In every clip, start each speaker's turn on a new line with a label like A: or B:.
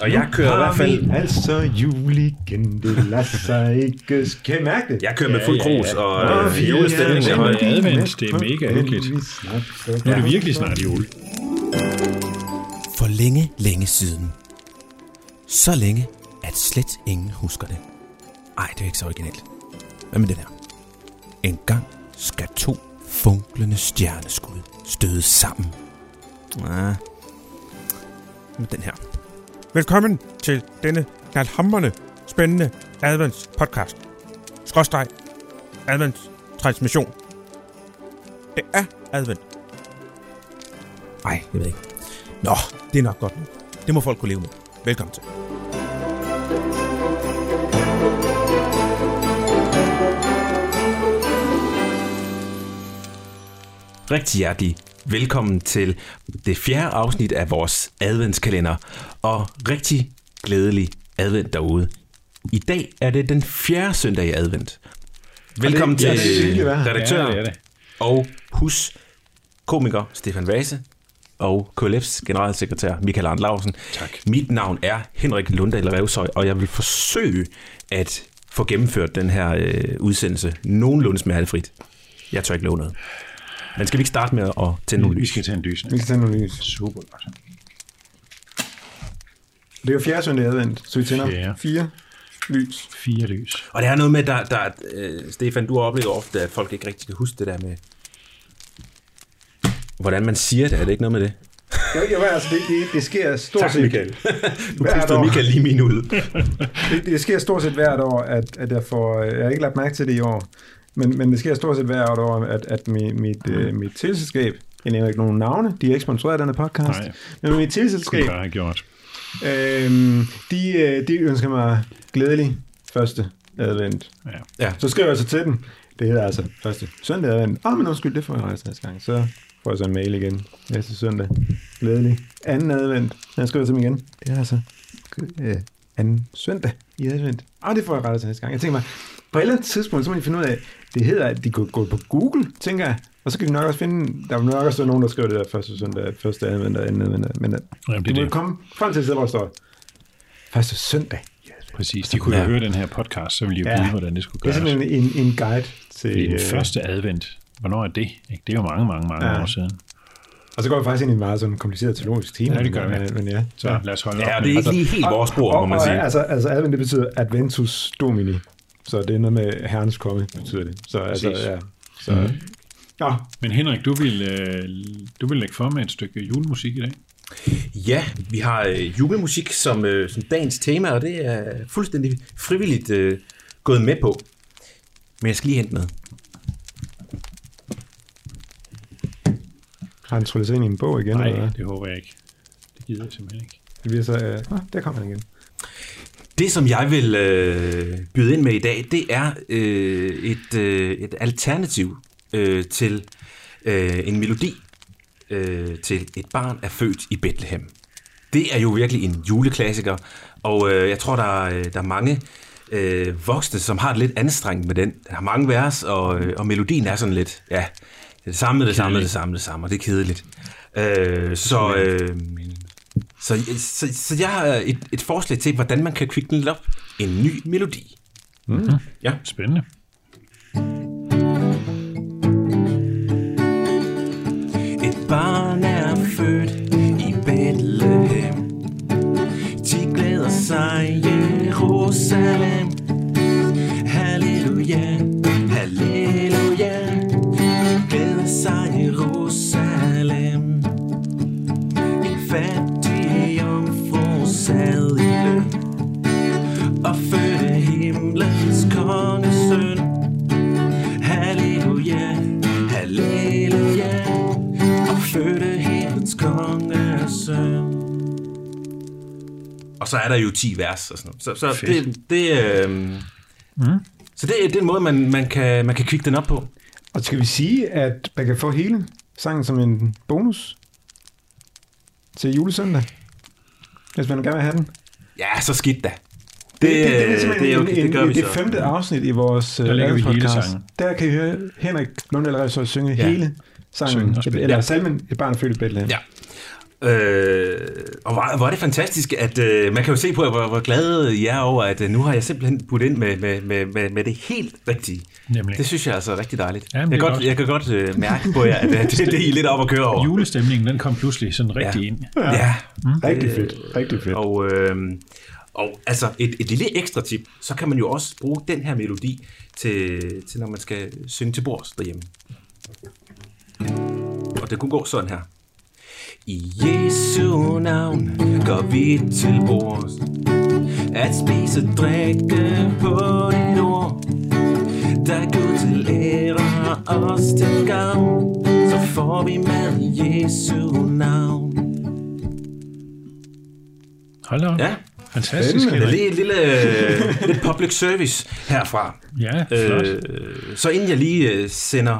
A: Og jeg kører i hvert fald...
B: Altså jul igen, det lader sig ikke... Kan I mærke det?
A: Jeg kører med fuld krus
C: ja.
A: og øh, julestemning.
C: ja, ja. det er advent, det er mega hyggeligt. Nu er det virkelig snart jul.
D: For længe, længe siden. Så længe, at slet ingen husker det. Ej, det er ikke så originalt. Hvad med den her? En gang skal to funklende stjerneskud støde sammen. Ah. Med den her. Velkommen til denne knaldhamrende, spændende advents podcast. Skråstreg. Advents transmission. Det er advent. Nej, jeg ved ikke. Nå, det er nok godt nu. Det må folk kunne leve med. Velkommen til.
A: Rigtig hjertelig velkommen til det fjerde afsnit af vores adventskalender, og rigtig glædelig advent derude. I dag er det den fjerde søndag i advent. Velkommen
B: det
A: til
B: her.
A: redaktør
C: Ja,
A: og hus komiker Stefan Vase og KLF's generalsekretær Michael Arndt Larsen.
C: Tak.
A: Mit navn er Henrik Lundahl Revsøj, og jeg vil forsøge at få gennemført den her øh, udsendelse nogenlunde smertefrit. Jeg tør ikke love noget. Men skal vi ikke starte med at tænde nogle
C: Vi
A: lys?
C: skal tage en lysning.
B: Vi skal tænde nogle lys.
C: Super godt.
B: Det er jo fjerde søndag i advent, så vi tænder
C: Fjerde.
B: fire lys.
C: Fire lys.
A: Og det er noget med, der, der øh, Stefan, du har oplevet ofte, at folk ikke rigtig kan huske det der med, hvordan man siger det. Er det ikke noget med det?
B: Jo, jo, altså, det, det, det sker stort set
A: Nu
B: hvert
A: pustede. Michael lige min ud.
B: Det, det sker stort set hvert år, at, at jeg får... Jeg har ikke lagt mærke til det i år, men, men det sker stort set hvert år, at, at mit, mit, øh, mit teleselskab, jeg nævner ikke nogen navne, de er ikke sponsoreret af denne podcast,
C: Nej.
B: men mit
C: jeg bare have gjort.
B: øhm, de, øh, de ønsker mig glædelig første advent.
C: Ja.
B: Så skriver jeg så til dem, det hedder altså første søndag advent. Åh, oh, men undskyld, det får jeg rejst næste gang. Så får jeg så en mail igen næste søndag. Glædelig. Anden advent. Jeg skriver til dem igen. Det er altså øh, anden søndag i advent. Åh, oh, det får jeg rettet til næste gang. Jeg tænker mig, på et eller andet tidspunkt, så må de finde ud af, det hedder, at de kunne gå på Google, tænker jeg. Og så kan de nok også finde, der er nok også nogen, der skriver det der første søndag, første advent og anden advent. Men at
C: Jamen,
B: de
C: det er
B: må
C: det.
B: komme frem til et sted, hvor der står, første søndag.
C: Præcis. De kunne jo
A: Ja.
C: høre den her podcast, så ville de jo
B: Ja.
C: vide, hvordan det skulle
B: Det er
C: gøres.
B: simpelthen en, en guide til...
C: Det er den
B: øh,
C: første advent. Hvornår er det? Ikke? Det er jo mange, mange, mange
B: Ja.
C: år siden.
B: Og så går vi faktisk ind i en meget sådan kompliceret teologisk tema.
C: Ja, det gør vi.
B: Men, men ja.
C: Så lad os holde
A: Ja,
C: op
A: det er ikke lige helt vores spor, må man
B: og,
A: sige.
B: Altså, altså advent, det betyder adventus domini. Så det er noget med herrens komme, betyder det. Så altså,
C: Præcis.
B: ja. Så,
C: Mhm.
B: mm-hmm. Nå,
C: Men Henrik, du vil, øh, du vil lægge for med et stykke julemusik i dag.
A: Ja, vi har øh, julemusik som, øh, som dagens tema, og det er fuldstændig frivilligt øh, gået med på. Men jeg skal lige hente noget.
B: har han tryllet sig ind i en bog igen?
C: Nej,
B: eller hvad?
C: det håber jeg ikke. Det gider jeg simpelthen ikke.
B: Det bliver så... Øh, ah, der kommer han igen.
A: Det, som jeg vil øh, byde ind med i dag, det er øh, et, øh, et alternativ øh, til øh, en melodi øh, til Et barn er født i Bethlehem. Det er jo virkelig en juleklassiker, og øh, jeg tror, der er, øh, der er mange øh, voksne, som har det lidt anstrengt med den. Der er mange vers, og, øh, og melodien er sådan lidt, ja, det samme, det samme, det samme, det samme, og det er kedeligt. Øh, så, øh, så, så, så jeg har et, et forslag til, hvordan man kan kvikke den lidt op. En ny melodi.
C: Mm.
A: Ja.
C: Spændende.
A: Et barn er Og så er der jo 10 vers og sådan noget. Så, så
C: Fedt.
A: det, det, øh, mm. så det er den måde, man, man, kan, man kan kvikke den op på.
B: Og skal vi sige, at man kan få hele sangen som en bonus til julesøndag? Hvis man gerne vil have den.
A: Ja, så skidt da.
B: Det, det, det, det er simpelthen
A: det, er okay,
B: en,
A: det gør vi
B: det
A: så.
B: femte afsnit i vores
C: Der lægger vi hele
B: podcast.
C: sangen.
B: Der kan I høre Henrik Lund eller så synge
A: Ja.
B: hele sangen.
C: Synge
B: eller
A: Ja.
B: salmen Et barn født i Bethlehem.
A: Ja. Øh, og hvor, hvor er det fantastisk, at øh, man kan jo se på, hvor, hvor glade I er over, at øh, nu har jeg simpelthen budt ind med, med, med, med, med det helt rigtige.
C: Nemlig.
A: Det synes jeg er altså rigtig dejligt.
C: Jamen,
A: jeg,
C: er
A: godt,
C: godt.
A: jeg kan godt øh, mærke på jer, at øh, det, det er I lidt op at køre over.
C: Julestemningen, den kom pludselig sådan rigtig
A: Ja.
C: ind.
A: Ja.
B: Rigtig fedt. Rigtig fedt.
A: Og, øh, og altså et, et lille ekstra tip, så kan man jo også bruge den her melodi til, til når man skal synge til bords derhjemme. Og det kunne gå sådan her. I Jesu navn går vi til bords At spise og drikke på dit ord Der Gud til ære og os til gavn Så får vi med i Jesu navn
C: Hold op.
A: Ja,
C: Fantastisk.
A: det er lige et lille lidt public service herfra.
C: Ja, flot.
A: Øh, så inden jeg lige øh, sender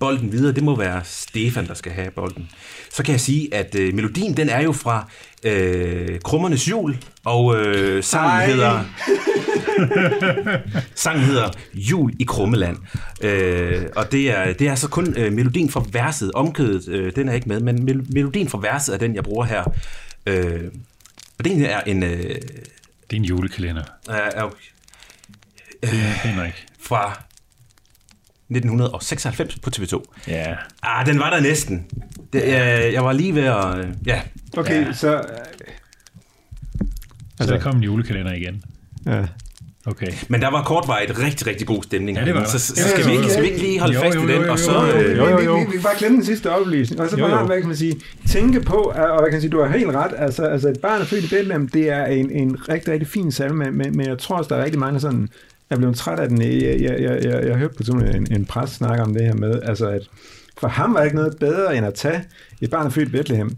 A: bolden videre, det må være Stefan, der skal have bolden, så kan jeg sige, at øh, melodien, den er jo fra øh, Krummernes Jul, og øh, sangen
B: Ej.
A: hedder... sangen hedder Jul i Krummeland. Øh, og det er, det er så kun øh, melodien fra verset, omkødet, øh, den er ikke med, men mel- melodien fra verset er den, jeg bruger her. Øh, og det er en... Øh,
C: Det er en julekalender.
A: er, er,
C: Det er Henrik.
A: fra 1996 på TV2.
C: Ja.
A: Ah, den var der næsten. Det, jeg, jeg var lige ved at... øh, Ja,
B: Okay, så... øh,
C: Så der kom en julekalender igen.
B: Ja.
C: Okay.
A: men der var kortvarigt rigtig, rigtig god stemning.
C: Ja, det var
A: så,
C: der.
A: så, så
B: Ja,
A: skal,
B: ja,
A: vi ikke,
B: ja.
A: skal vi ikke lige holde
C: Jo,
A: fast
C: jo,
A: i den,
C: jo, jo,
A: og så...
C: jo, jo,
B: Jo, jo,
C: jo, jo.
B: Vi, vi, vi kan bare glemme den sidste oplysning. Og så
C: Jo,
B: bare,
C: jo.
B: hvad kan man sige, tænke på, og hvad kan man sige, du har helt ret, altså, altså et barn er født i Bethlehem, det er en, en rigtig, rigtig fin salme, men, men jeg tror også, der er rigtig mange sådan, jeg blev træt af den, jeg, jeg, jeg, jeg, jeg, jeg hørte på sådan en, en præst snakke om det her med, altså at for ham var ikke noget bedre, end at tage et barn født i Bethlehem,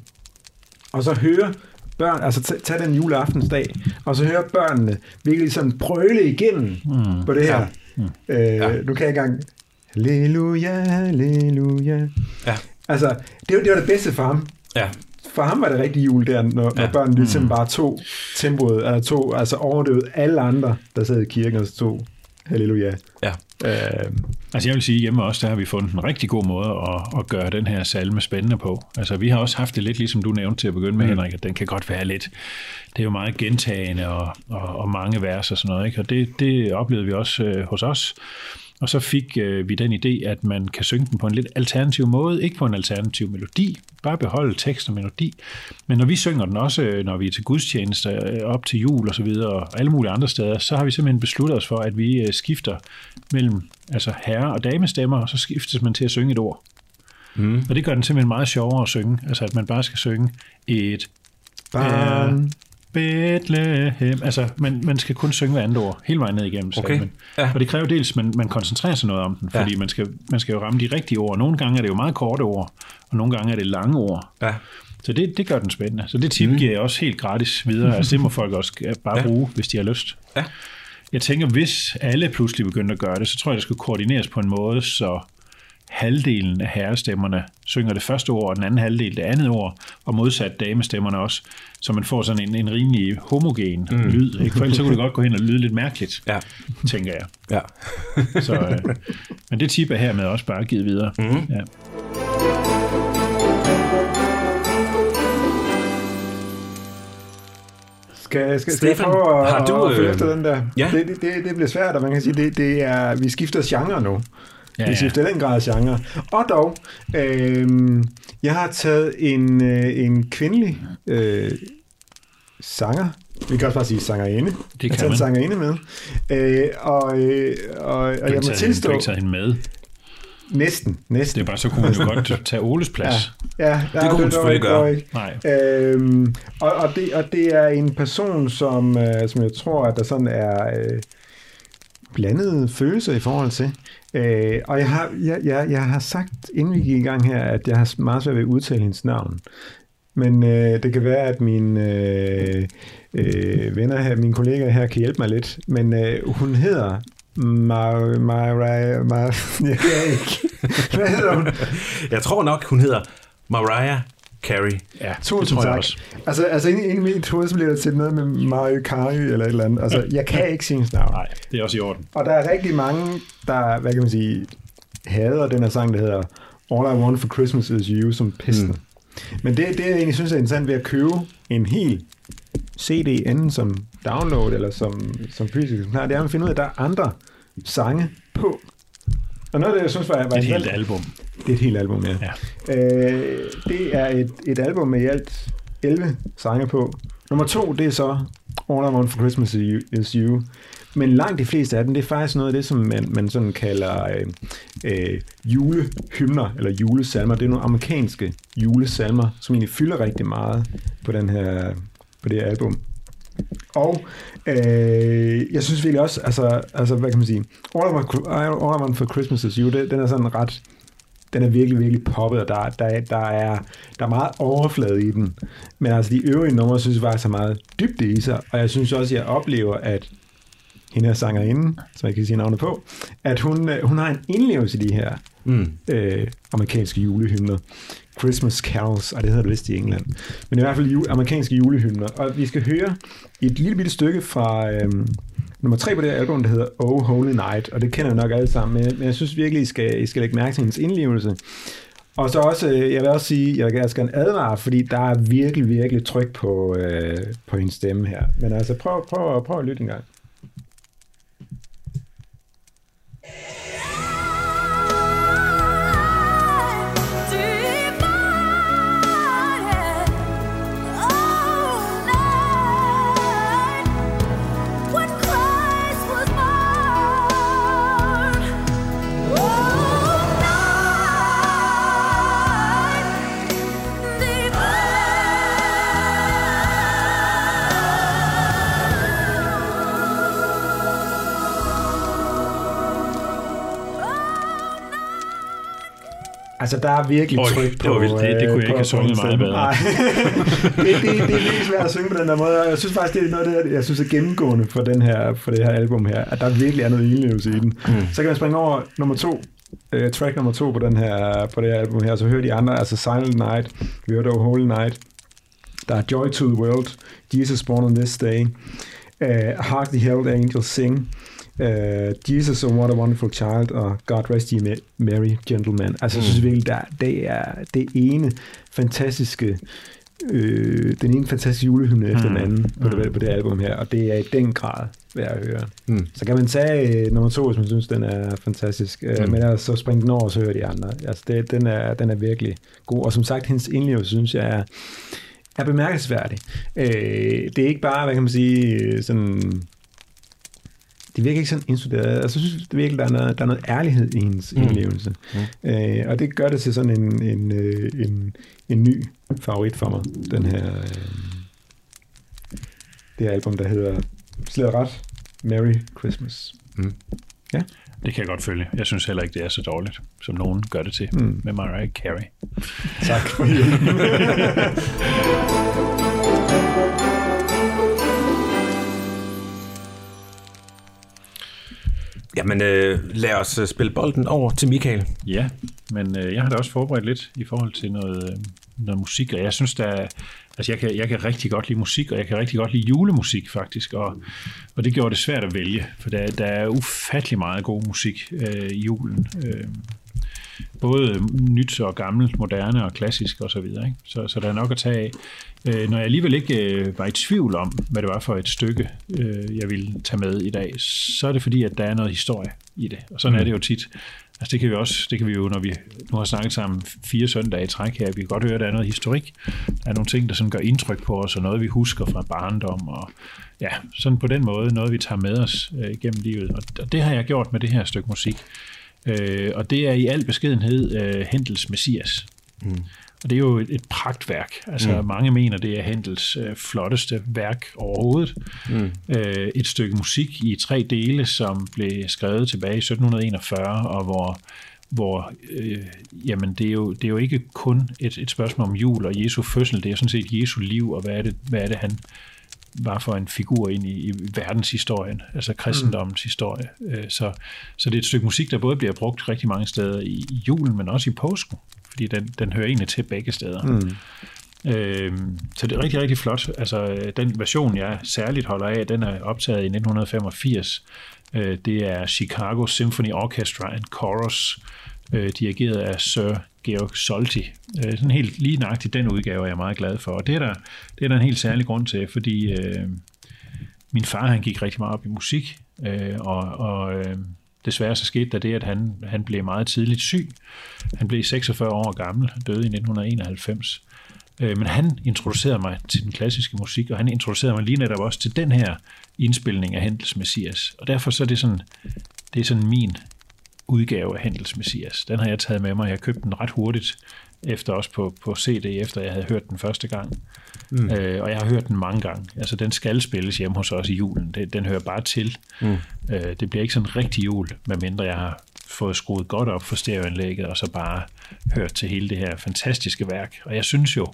B: og så høre børn, altså tage den juleaftensdag, og så høre børnene virkelig sådan brøle igennem mm. på det her. Ja. Øh, ja. Nu kan jeg ikke engang, halleluja, halleluja.
A: Ja,
B: Altså, det var, det var det bedste for ham.
A: ja,
B: For ham var det rigtig jul der, når, ja. når børnene ligesom bare tog tempoet, eller tog, altså overdøvede alle andre, der sad i kirken og så tog halleluja.
A: ja.
B: Øh,
C: Altså jeg vil sige, hjemme også, der har vi fundet en rigtig god måde at, at gøre den her salme spændende på. Altså vi har også haft det lidt, ligesom du nævnte til at begynde med, mm. Henrik, at den kan godt være lidt, det er jo meget gentagende og, og, og mange vers og sådan noget, ikke? og det, det oplevede vi også øh, hos os. Og så fik øh, vi den idé, at man kan synge den på en lidt alternativ måde, ikke på en alternativ melodi, bare beholde tekst og melodi. Men når vi synger den også, øh, når vi er til gudstjeneste, øh, op til jul og så videre, og alle mulige andre steder, så har vi simpelthen besluttet os for, at vi øh, skifter mellem altså herre- og damestemmer, og så skiftes man til at synge et ord. Mm. Og det gør den simpelthen meget sjovere at synge, altså at man bare skal synge et
B: barn.
C: Bethlehem. Altså, man, man skal kun synge hver andet ord, hele vejen ned igennem
A: Okay.
C: salmen.
A: Ja.
C: Og det kræver dels, at man, man koncentrerer sig noget om den, fordi
A: Ja.
C: man, skal, man skal jo ramme de rigtige ord. Nogle gange er det jo meget korte ord, og nogle gange er det lange ord.
A: ja.
C: Så det, det gør den spændende. Så det tip mm. giver jeg også helt gratis videre. Altså, det må folk også bare
A: Ja.
C: bruge, hvis de har lyst.
A: Ja.
C: Jeg tænker, hvis alle pludselig begyndte at gøre det, så tror jeg, det skulle koordineres på en måde, så halvdelen af herrestemmerne synger det første ord, og den anden halvdel det andet ord, og modsat damestemmerne også, så man får sådan en, en rimelig homogen mm. lyd. Ikke? For ellers så kunne det godt gå hen og lyde lidt mærkeligt,
A: Ja.
C: tænker jeg.
A: ja.
C: Så, øh, men det tip er hermed også bare givet videre. Mm. Ja.
B: Skal, skal, skal jeg
A: Stefan,
B: prøve at,
A: har du,
B: at følge
A: øh,
B: efter den der?
A: ja.
B: Det, det, det, det bliver svært, og man kan sige, det, det er, vi skifter genre nu.
C: Ja,
B: Vi
C: ja.
B: skifter den grad genre. Og dog, øh, jeg har taget en, øh, en kvindelig øh, sanger, vi kan også bare sige sangerinde.
C: Det
B: jeg
C: kan
B: taget en
C: man.
B: sangerinde med. Øh, og, øh, og, og
C: Du
B: jeg
C: har ikke
B: må
C: du
B: tilstå,
C: har ikke taget hende med.
B: næsten,
C: Det
B: næsten.
C: er bare, så kunne man jo godt tage Oles plads.
B: Ja, ja,
A: Det kunne hun selvfølgelig gøre.
C: Nej.
B: Øhm, og, og, det, og det er en person, som, øh, som jeg tror, at der sådan er øh, blandede følelser i forhold til. Øh, og jeg har, jeg, jeg, jeg har sagt, inden vi gik i gang her, at jeg har meget svært ved at udtale hendes navn. Men øh, det kan være, at mine øh, øh, venner her, mine kollegaer her kan hjælpe mig lidt. Men øh, hun hedder Mar... Mar... Mar... Jeg kan ikke. Hvad hedder hun?
A: Jeg tror nok, hun hedder Mariah Carey.
C: Ja, det
B: Tusind
C: tror jeg
B: tak.
C: også.
B: Altså, altså inde, inde i mit hoved, så bliver der til noget med Mario Kari eller et eller andet. Altså, jeg kan ikke sige hendes navn.
C: Nej, det er også i orden.
B: Og der er rigtig mange, der, hvad kan man sige, hader den her sang, der hedder All I Want for Christmas is You, som pesten. Mm. Men det, det, jeg egentlig synes er interessant ved at købe en hel CD, enten som download eller som, som fysisk eksemplar, det er at finde ud af, at der er andre sange på. Og noget af det, jeg synes var... var
C: Et helt album.
B: Det er et helt album, ja.
C: Ja.
B: Øh, det er et, et album med i alt 11 sange på. Nummer to, det er så All I Want for Christmas is You-. Men langt de fleste af dem, det er faktisk noget af det, som man, man sådan kalder øh, øh, julehymner, eller julesalmer. Det er nogle amerikanske julesalmer, som egentlig fylder rigtig meget på, den her, på det her album. Og øh, jeg synes virkelig også, altså, altså hvad kan man sige, All I Want, All I Want for Christmas is You, det, den er sådan ret, den er virkelig, virkelig poppet, og der, der, der, er, der er meget overflade i den. Men altså, de øvrige numre, synes jeg faktisk er meget dybde i sig, og jeg synes også, jeg oplever, at hende her sangerinde, som jeg kan sige navnet på, at hun, øh, hun har en indlevelse i de her
A: Mm.
B: øh, amerikanske julehymner. Christmas carols, og det hedder det vist i England. Men i hvert fald jule, amerikanske julehymner. Og vi skal høre et lille bitte stykke fra øhm, nummer tre på det her album, der hedder Oh Holy Night, og det kender jeg nok alle sammen, men, jeg synes virkelig, I skal, I skal lægge mærke til hendes indlevelse. Og så også, øh, jeg vil også sige, jeg vil gerne advare, fordi der er virkelig, virkelig tryk på, øh, på hendes stemme her. Men altså, prøv, prøv, prøv at lytte en gang. Altså, der er virkelig
C: Øj,
B: tryk
C: det
B: på...
C: var vildt. Det- det kunne jeg
B: øh,
C: ikke have sunget meget bedre.
B: Nej. det, det, det er virkelig svært at synge på den der måde, og jeg synes faktisk, det er noget af det, jeg synes er gennemgående for, den her, for det her album her, at der virkelig er noget indlevelse i den. Mm. Så kan man springe over nummer to, uh, track nummer to på, den her, på det her album her, så hører de andre, altså Silent Night, vi hørte Oh Holy Night, der er Joy to the World, Jesus Born on This Day, uh, Hark the Herald Angels Sing, uh, Jesus, oh what a wonderful child, og God rest ye Mary, gentlemen. Altså, jeg synes virkelig, der, det er det ene fantastiske, øh, den ene fantastiske julehymne efter den anden på, det, på det album her, og det er i den grad værd at høre.
A: Mm.
B: Så kan man tage øh, nummer to, hvis man synes, den er fantastisk, øh,
A: Mm.
B: men ellers så spring den over, og så hører de andre. Altså, det, den, er, den er virkelig god, og som sagt, hendes indlevelse, synes jeg, er, er bemærkelsesværdig. Øh, det er ikke bare, hvad kan man sige, sådan... Det virker ikke sådan indstuderet. Altså, jeg synes det virkelig, der er noget, der er noget ærlighed i hendes
A: Mm.
B: indlevelse. Mm. Øh, og det gør det til sådan en, en, øh, en, en ny favorit for mig, den her... Øh, det her album, der hedder Slet ret, Merry Christmas.
A: Mm.
B: Ja.
C: Det kan jeg godt følge. Jeg synes heller ikke, det er så dårligt, som nogen gør det til
B: Mm.
C: med Mariah Carey.
B: Tak
A: Jamen, øh, lad os øh, spille bolden over til Michael.
C: Ja, men øh, jeg har da også forberedt lidt i forhold til noget, øh, noget musik, og jeg synes, der altså jeg kan, jeg kan rigtig godt lide musik, og jeg kan rigtig godt lide julemusik faktisk, og, og det gjorde det svært at vælge, for der, der er ufattelig meget god musik øh, i julen. Øh, både nyt og gammelt, moderne og klassisk osv. Så, så, så der er nok at tage af. Øh, når jeg alligevel ikke øh, var i tvivl om, hvad det var for et stykke, øh, jeg ville tage med i dag, så er det fordi, at der er noget historie i det. Og sådan mm. er det jo tit. Altså det kan vi også, det kan vi jo, når vi nu har snakket sammen fire søndage i træk her, vi kan godt høre, at der er noget historik. Der er nogle ting, der sådan gør indtryk på os, og noget, vi husker fra barndom, og ja, sådan på den måde, noget, vi tager med os øh, gennem livet. Og det har jeg gjort med det her stykke musik. Øh, og det er i al beskedenhed øh, Hendels Messias. Mm. Og det er jo et, et pragtværk. Altså mm. mange mener, det er Hendels øh, flotteste værk overhovedet. Mm. Øh, et stykke musik i tre dele, som blev skrevet tilbage i 1741, og hvor hvor øh, jamen det, er jo, det er jo ikke kun et, et spørgsmål om jul og Jesu fødsel, det er sådan set Jesu liv, og hvad er det, hvad er det han var for en figur ind i, i verdenshistorien, altså kristendommens mm. historie. Øh, så, så det er et stykke musik, der både bliver brugt rigtig mange steder i, i julen, men også i påsken, fordi den, den hører egentlig til begge steder. Mm. Øh, så det er rigtig, rigtig flot. Altså, den version, jeg særligt holder af, den er optaget i 1985. Øh, det er Chicago Symphony Orchestra and Chorus, øh, dirigeret af Sir Georg Solti. Øh, sådan helt lige nøjagtigt den udgave er jeg meget glad for, og det er der, det er der en helt særlig grund til, fordi øh, min far han gik rigtig meget op i musik, øh, og, og øh, desværre så skete der det, at han, han blev meget tidligt syg. Han blev 46 år gammel, døde i 1991. Øh, men han introducerede mig til den klassiske musik, og han introducerede mig lige netop også til den her indspilning af Hendels Messias. Og derfor så er det sådan, det er sådan min udgave af Hendels Messias. Den har jeg taget med mig. Jeg købte den ret hurtigt, efter også på, på CD, efter jeg havde hørt den første gang. Mm. Øh, og jeg har hørt den mange gange. Altså, den skal spilles hjemme hos os i julen. Den, den hører bare til. Mm. Øh, det bliver ikke sådan en rigtig jul, medmindre jeg har fået skruet godt op for stereoanlægget, og så bare hørt til hele det her fantastiske værk. Og jeg synes jo,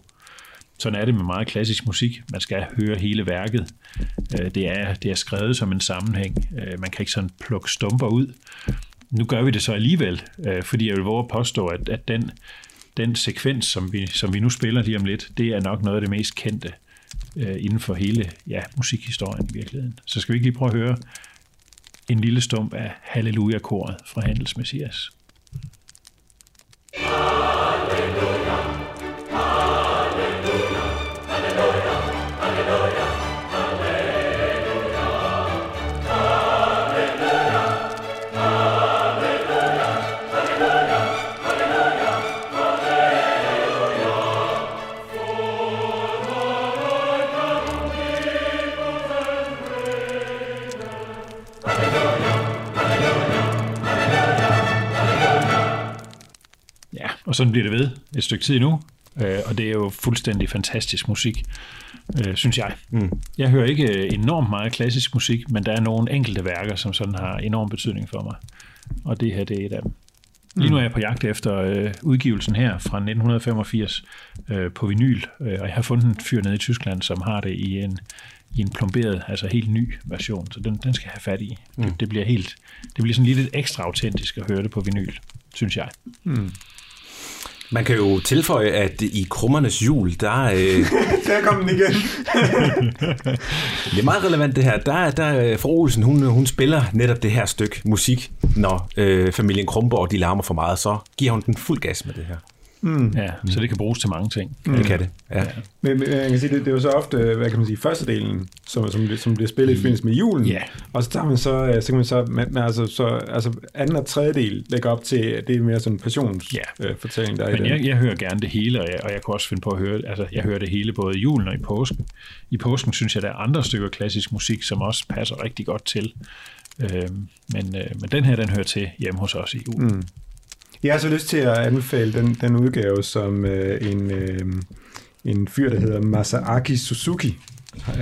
C: sådan er det med meget klassisk musik. Man skal høre hele værket. Øh, det er, det er skrevet som en sammenhæng. Øh, man kan ikke sådan plukke stumper ud. Nu gør vi det så alligevel, øh, fordi jeg vil våge at påstå, at, at den, den sekvens, som vi, som vi nu spiller lige om lidt, det er nok noget af det mest kendte øh, inden for hele ja, musikhistorien i virkeligheden. Så skal vi ikke lige prøve at høre en lille stump af Halleluja-koret fra Handels Messias. Og sådan bliver det ved et stykke tid nu, øh, og det er jo fuldstændig fantastisk musik, øh, synes jeg. Mm. Jeg hører ikke enormt meget klassisk musik, men der er nogle enkelte værker, som sådan har enorm betydning for mig. Og det her, det er et af dem. Lige nu er jeg på jagt efter øh, udgivelsen her fra 1985 øh, på vinyl, øh, og jeg har fundet en fyr nede i Tyskland, som har det i en, i en plomberet, altså helt ny version, så den, den skal jeg have fat i. Mm. Det, det, bliver helt, det bliver sådan lidt ekstra autentisk at høre det på vinyl, synes jeg. Mm.
A: Man kan jo tilføje, at i Krummernes jul, der... Øh,
B: der kom den igen.
A: det er meget relevant det her. Der, der øh, for Olsen, hun, hun spiller netop det her stykke musik, når øh, familien Krumborg de larmer for meget, så giver hun den fuld gas med det her.
C: Mm. Ja, så det kan bruges til mange ting.
A: Mm. Det kan det, ja. ja.
B: Men, men jeg kan sige, det, det er jo så ofte, hvad kan man sige, første delen, som, som, som bliver spillet i forbindelse med julen,
C: ja.
B: og så tager man så, øh, så kan man så, man, altså, så altså anden og tredje del lægger op til, at det er mere sådan en passionsfortælling,
C: ja.
B: der
C: er Men i jeg, jeg hører gerne det hele, og jeg, og jeg kan også finde på at høre, altså jeg hører det hele både i julen og i påsken. I påsken synes jeg, der er andre stykker klassisk musik, som også passer rigtig godt til. Øh, men, øh, men den her, den hører til hjemme hos os i julen. Mm.
B: Jeg har så lyst til at anbefale den, den udgave, som øh, en, øh, en fyr, der hedder Masaaki Suzuki,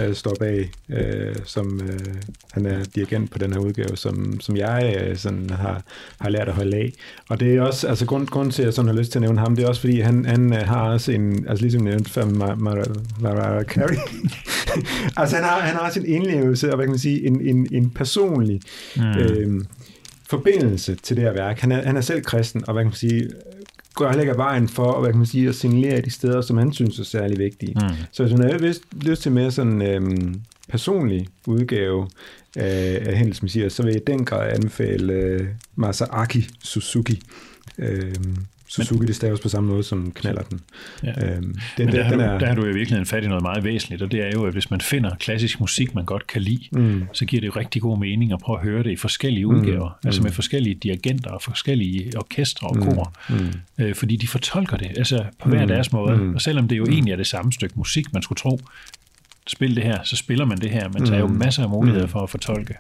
B: øh, står bag, øh, som øh, han er dirigent på den her udgave, som, som jeg øh, sådan har, har lært at holde af. Og det er også, altså grund, grund til, at jeg sådan har lyst til at nævne ham, det er også fordi, han, han øh, har også en, altså ligesom nævnt før Mariah Carey, altså han har, han har også en indlevelse, og hvad kan man sige, en, en, en personlig mm. øh, forbindelse til det her værk. Han er, han er selv kristen, og hvad kan man sige, går lægger vejen for hvad kan man sige, at signalere de steder, som han synes er særlig vigtige. Mm. Så hvis man har lyst, lyst til mere sådan øhm, personlig udgave af, af Hendels Messias, så vil jeg den grad anbefale øh, Masaaki Suzuki. Øhm, Suzuki, Men, det staves på samme måde som knaller den.
C: Ja. Øhm, den, Men der, den, har du, der har du i virkeligheden fat i noget meget væsentligt, og det er jo, at hvis man finder klassisk musik, man godt kan lide, mm. så giver det jo rigtig god mening at prøve at høre det i forskellige mm. udgaver, mm. altså med forskellige dirigenter og forskellige orkestre og kor, mm. mm. øh, fordi de fortolker det altså på hver mm. deres måde, mm. og selvom det jo mm. egentlig er det samme stykke musik, man skulle tro, spil det her, så spiller man det her, men der er jo mm. masser af muligheder mm. for at fortolke.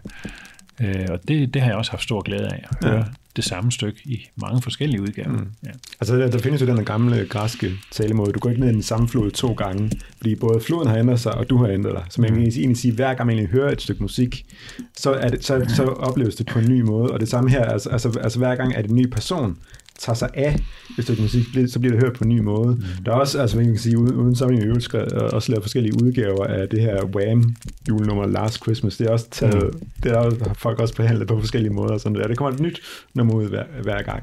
C: Øh, og det, det har jeg også haft stor glæde af at høre ja. Det samme stykke i mange forskellige udgaver. Mm. Ja.
B: Altså der, der findes jo den gamle græske talemåde, du går ikke ned i den samme flod to gange, fordi både floden har ændret sig, og du har ændret dig. Så man kan mm. egentlig sige, at hver gang man hører et stykke musik, så, er det, så, så opleves det på en ny måde. Og det samme her, altså, altså, altså hver gang er det en ny person, tager sig af et stykke musik, så bliver det hørt på en ny måde. Mm. Der er også, altså man kan sige, uden, uden sammenligning øvrigt, også lavet forskellige udgaver af det her Wham julenummer Last Christmas. Det er også taget, mm. det er også, folk også behandlet på forskellige måder. Sådan der. Det kommer et nyt nummer ud hver, hver gang.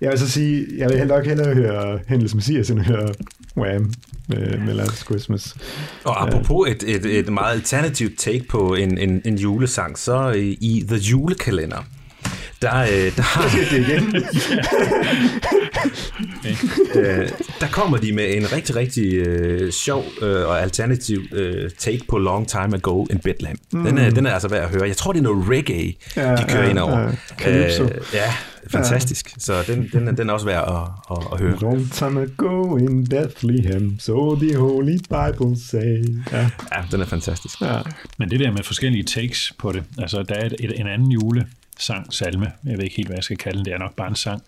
B: Jeg vil så sige, jeg vil nok hellere høre Hendels Messias, end høre Wham med, med Last Christmas.
A: Og apropos et, et, et meget alternativt take på en, en, en julesang, så i, i The Julekalender, der, øh, der, har,
B: Det igen.
A: øh, der kommer de med en rigtig, rigtig øh, sjov øh, og alternativ øh, take på Long Time Ago in Bethlehem. Mm. Den, er, den er altså værd at høre. Jeg tror, det er noget reggae,
B: Ja,
A: ja, de kører
B: ja,
A: ind over.
B: ja. Calypso.
A: ja, fantastisk. Så den, den, er- den er også værd at, at, at høre.
B: Long time ago in Bethlehem, so the Holy Bible say. Ja,
A: Ja, den er fantastisk.
B: ja.
C: Men det der med forskellige takes på det, altså der er et, et, en anden julesang, salme, jeg ved ikke helt, hvad jeg skal kalde den, det er nok bare en sang,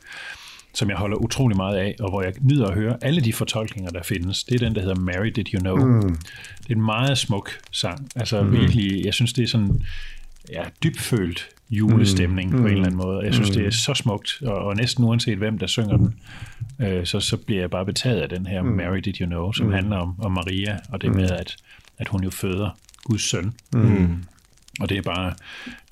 C: som jeg holder utrolig meget af, og hvor jeg nyder at høre alle de fortolkninger, der findes. Det er den, der hedder Mary Did You Know. Mm. Det er en meget smuk sang. Altså mm. virkelig, jeg synes, det er sådan ja, dybfølt julestemning mm. på en eller anden måde. Jeg synes, det er så smukt, og, og næsten uanset hvem, der synger den, øh, så, så bliver jeg bare betaget af den her mm. Mary Did You Know, som mm. handler om, om Maria, og det med, at, at hun jo føder Guds søn. Mm. Og det er bare,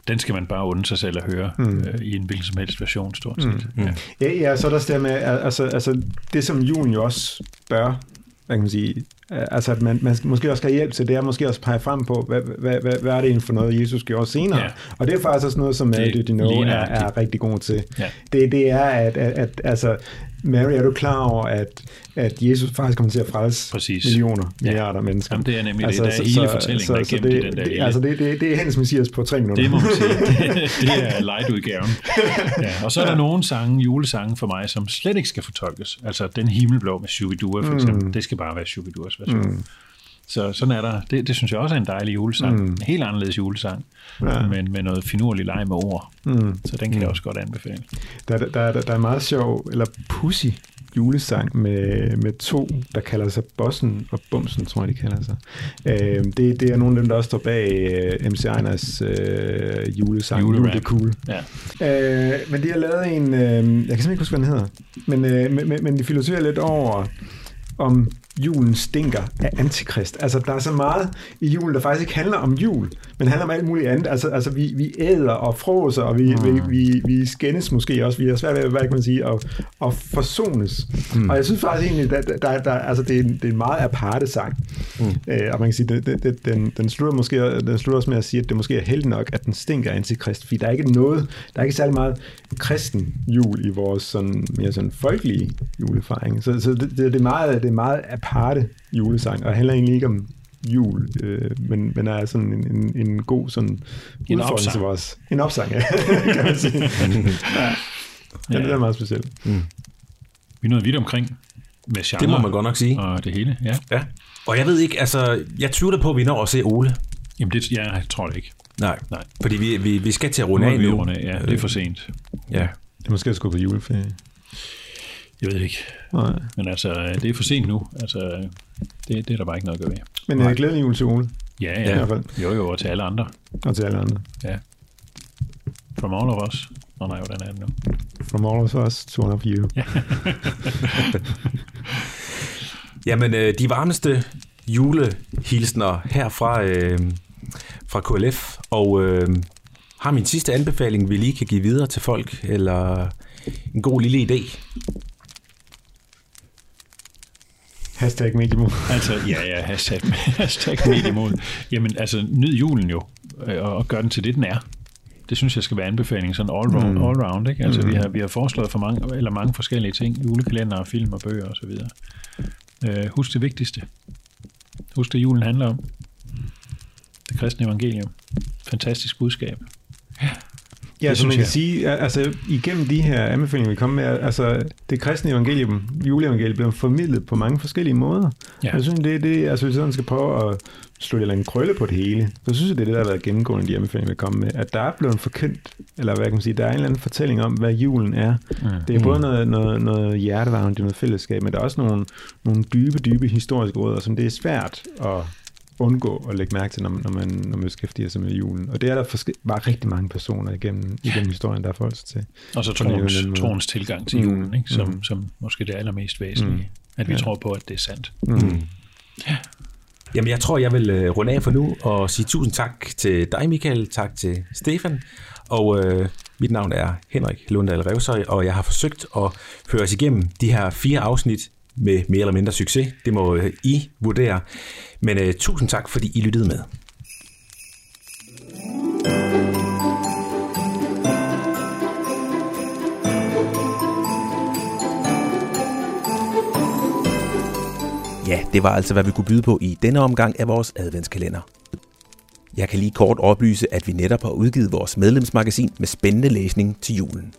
C: den skal man bare unde sig selv at høre mm. øh, i en hvilken som helst version, stort set. Mm. Ja.
B: Ja, ja, så er der også det med, al- altså, altså det som julen jo også bør, hvad kan man sige, altså at man, man måske også skal have hjælp til, det er måske også pege frem på, hvad, hvad, hvad, hvad er det egentlig for noget, Jesus gjorde senere.
C: Ja.
B: Og det er faktisk også noget, som Mary
C: lige
B: er, er rigtig god til.
C: Ja.
B: Det, det er, at, at, at altså, Mary, er du klar over, at, at Jesus faktisk kommer til at frelse
C: Præcis.
B: millioner,
C: Ja.
B: milliarder mennesker?
C: Jamen, det er nemlig det. Der er hele fortællingen, der er gemt
B: det,
C: i den der lille-
B: Altså, det, det, det er hendes messias på tre minutter.
C: Det må man sige. Det, det er light-udgaven. Ja. Og så er der nogle sange, julesange for mig, som slet ikke skal fortolkes. Altså den himmelblå med Shubidua for eksempel. Mm. Det skal bare være Shubiduas version. Mm. Så sådan er der. Det, det synes jeg også er en dejlig julesang. Mm. En helt anderledes julesang. Ja. Men med noget finurlig leg med ord. Mm. Så den kan jeg også godt anbefale.
B: Der, der, der, der er meget sjov, eller pussy julesang med, med to, der kalder sig Bossen og Bumsen, tror jeg, de kalder sig. Øh, det, det er nogle af dem, der også står bag øh, MC Einers øh, julesang. Jule det cool.
C: Ja.
B: Øh, men de har lavet en, øh, jeg kan simpelthen ikke huske, hvad den hedder, men, øh, men, men- men de filosoferer lidt over, om julen stinker af antikrist. Altså, der er så meget i julen, der faktisk ikke handler om jul, men handler om alt muligt andet. Altså, altså vi, vi æder og fråser, og vi, mm. vi, vi, vi skændes måske også. Vi har svært ved, hvad kan man sige, at, at forsones. Mm. Og jeg synes faktisk egentlig, at der, der, der, altså, det, er en, det er en meget aparte sang. Mm. Øh, og man kan sige, det, det, det, den, den, slutter måske, den slutter også med at sige, at det måske er heldigt nok, at den stinker af antikrist, fordi der er ikke noget, der er ikke særlig meget kristen jul i vores sådan, mere sådan folkelige julefejring. Så, så det, det, det, er meget, det er meget aparte julesang, og handler egentlig ikke om jul, øh, men, men er sådan en, en, en god sådan
C: En opsang.
B: for os. En opsang, ja, kan man sige. ja. Ja, det er meget specielt.
C: Vi nåede vidt omkring med genre.
A: Det må man godt nok sige.
C: Og det hele, ja.
A: Ja. Og jeg ved ikke, altså, jeg tvivler på, at vi når at se Ole.
C: Jamen, det, jeg tror det ikke.
A: Nej.
C: Nej.
A: Fordi vi, vi, vi skal til at runde
C: er
A: af nu.
C: runde af. Ja, det er for sent.
A: Ja.
B: Det er måske at skulle på juleferie.
C: Jeg ved ikke.
B: Nej.
C: Men altså, det er for sent nu. Altså, det, det er der bare ikke noget at gøre ved.
B: Men øh, glædelig jul til Ole,
C: Ja,
B: i
C: ja.
B: hvert fald,
C: Jo, jo, og til alle andre.
B: og til alle andre.
C: Ja. From all of us. Nå nej, hvordan er det nu?
B: From all of us to one of you. Ja.
A: Jamen, øh, de varmeste julehilsner her fra, øh, fra KLF, og øh, har min sidste anbefaling, vi lige kan give videre til folk, eller en god lille idé.
B: Hashtag mediemod.
C: Altså, ja, ja, hashtag, hashtag mediemod. Jamen, altså, nyd julen jo, øh, og, og gør den til det, den er. Det synes jeg skal være anbefaling, sådan all round, mm. all round ikke? Altså, mm. vi, har, vi har foreslået for mange, eller mange forskellige ting, julekalender, film og bøger og så videre. Øh, husk det vigtigste. Husk det, julen handler om. Det kristne evangelium. Fantastisk budskab.
B: Ja,
C: Det
B: så man kan
C: jeg.
B: sige, altså igennem de her anbefalinger, vi kommer med, altså det kristne evangelium, juleevangeliet, bliver formidlet på mange forskellige måder.
C: Ja.
B: Ja. Jeg synes, det er det, altså hvis man skal prøve at slå eller andet krølle på det hele, så synes jeg, det er det, der har været gennemgående i de anbefalinger, vi kommer med, at der er blevet forkyndt, eller hvad kan man sige, der er en eller anden fortælling om, hvad julen er.
C: Mm.
B: Det er både noget, noget, noget hjertevarmt, det er noget fællesskab, men der er også nogle, nogle dybe, dybe historiske rødder, som det er svært at undgå at lægge mærke til, når man, når man, når man beskæftiger sig med julen. Og det er der forske- bare rigtig mange personer igennem, igennem historien, der er folk til.
C: Og så troens, troens tilgang til
B: Mm,
C: julen, ikke? Som,
B: mm.
C: som måske det allermest væsentlige.
B: Mm.
C: At vi
B: Ja.
C: tror på, at det er sandt.
B: Mm.
A: Jamen, jeg tror, jeg vil øh, runde af for nu og sige tusind tak til dig, Michael. Tak til Stefan. Og øh, mit navn er Henrik Lundahl Revsøj, og jeg har forsøgt at føre os igennem de her fire afsnit med mere eller mindre succes. Det må øh, I vurdere. Men øh, tusind tak, fordi I lyttede med.
D: Ja, det var altså, hvad vi kunne byde på i denne omgang af vores adventskalender. Jeg kan lige kort oplyse, at vi netop har udgivet vores medlemsmagasin med spændende læsning til julen.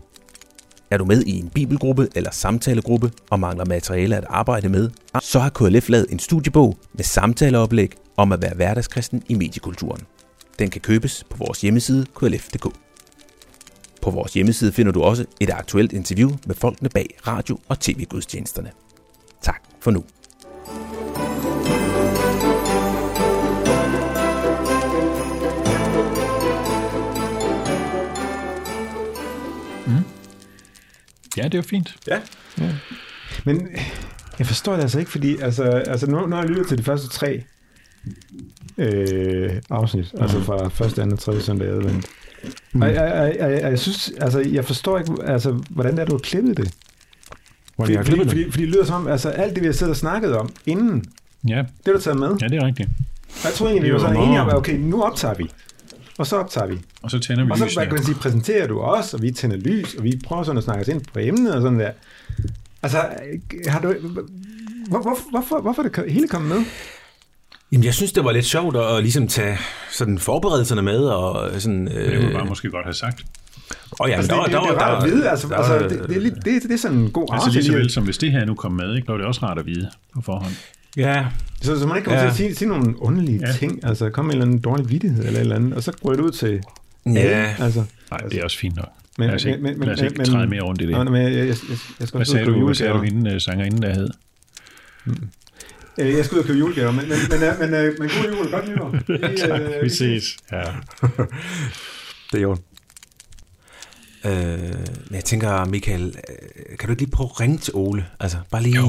D: Er du med i en bibelgruppe eller samtalegruppe og mangler materiale at arbejde med, så har KLF lavet en studiebog med samtaleoplæg om at være hverdagskristen i mediekulturen. Den kan købes på vores hjemmeside klf.dk. På vores hjemmeside finder du også et aktuelt interview med folkene bag radio- og tv-gudstjenesterne. Tak for nu.
C: Ja, det er jo fint.
A: Ja.
B: Men jeg forstår det altså ikke, fordi altså, altså nu har jeg lyttet til de første tre øh, afsnit, altså fra første, anden tredje søndag advent. Mm. Og jeg, jeg, jeg, jeg, jeg, synes, altså, jeg forstår ikke, altså, hvordan det er, du har klippet det. Fordi,
A: har
B: fordi,
A: klippet
B: fordi, fordi, det lyder som om, altså alt det, vi har siddet og snakket om inden,
C: Ja,
B: det har du taget med.
C: ja det er rigtigt.
B: Jeg troede egentlig, vi var sådan enige om, at okay, nu optager vi. Og så optager vi.
C: Og så tænder vi
B: Og så
C: lysene.
B: kan man sige, præsenterer du os, og vi tænder lys, og vi prøver sådan at snakke os ind på emnet og sådan der. Altså, har du... Hvor, hvor, hvorfor, hvorfor er det hele kommet med?
A: Jamen, jeg synes, det var lidt sjovt at, at ligesom tage sådan forberedelserne med, og sådan...
C: Det kunne
A: Øh,
C: du bare måske godt have sagt.
A: og ja,
B: Altså,
A: der,
B: det, det,
A: der,
B: det, er rart at vide. Altså,
A: der,
B: altså, det, det, er, lidt- det, det er sådan en god
C: Altså lige så
B: lige-
C: vel som hvis det her nu kom med, ikke? var det også rart at vide på forhånd.
A: Ja,
B: Så, så man ikke kommer
A: Ja.
B: til at sige, sige nogle underlige
C: Ja.
B: ting. Altså, komme med en eller anden dårlig vittighed eller et eller andet, og så ryger det ud til
A: ja.
B: alle. Altså,
C: Nej, det er også fint nok.
B: Men-
C: lad os ikke,
B: men- men-
C: lad os ikke
B: men-
C: træde mere rundt i det.
B: Nå, men jeg, jeg, jeg, skal
C: Hvad sagde du, hvad sagde du hende, øh, sangerinden, der hed?
B: Øh, Jeg skal ud og købe julegaver, men, men, men, øh, men, øh, men god jul og godt nytår. Vi,
C: tak,
B: øh,
C: vi ses. Ja.
A: det er jo. Øh, men jeg tænker, Michael, kan du ikke lige prøve at ringe til Ole? Altså, bare lige,
C: Jo,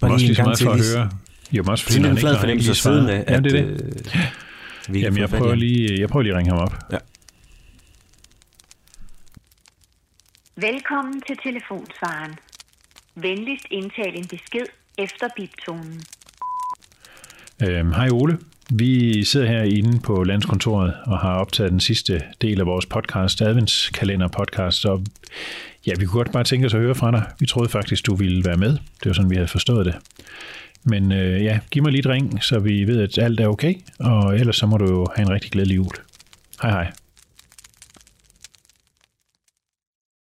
A: bare lige
C: lige
A: en
C: så
A: gang
C: meget
A: til.
C: for at
A: lige-
C: høre. Jo, men også fordi
A: Sådan
C: han
A: en flad fornemmelse at sidde med,
C: Ja,
A: at
C: det er det.
A: øh, vi
C: Jamen, jeg prøver, lige, jeg prøver lige at ringe ham op.
E: Velkommen til telefonsvaren. Venligst indtal en besked efter biptonen.
C: Øhm, hej Ole. Vi sidder her inde på landskontoret og har optaget den sidste del af vores podcast, adventskalender podcast, og ja, vi kunne godt bare tænke os at høre fra dig. Vi troede faktisk, du ville være med. Det var sådan, vi havde forstået det. Men øh, ja, giv mig lige et ring, så vi ved, at alt er okay, og ellers så må du jo have en rigtig glædelig jul. Hej hej.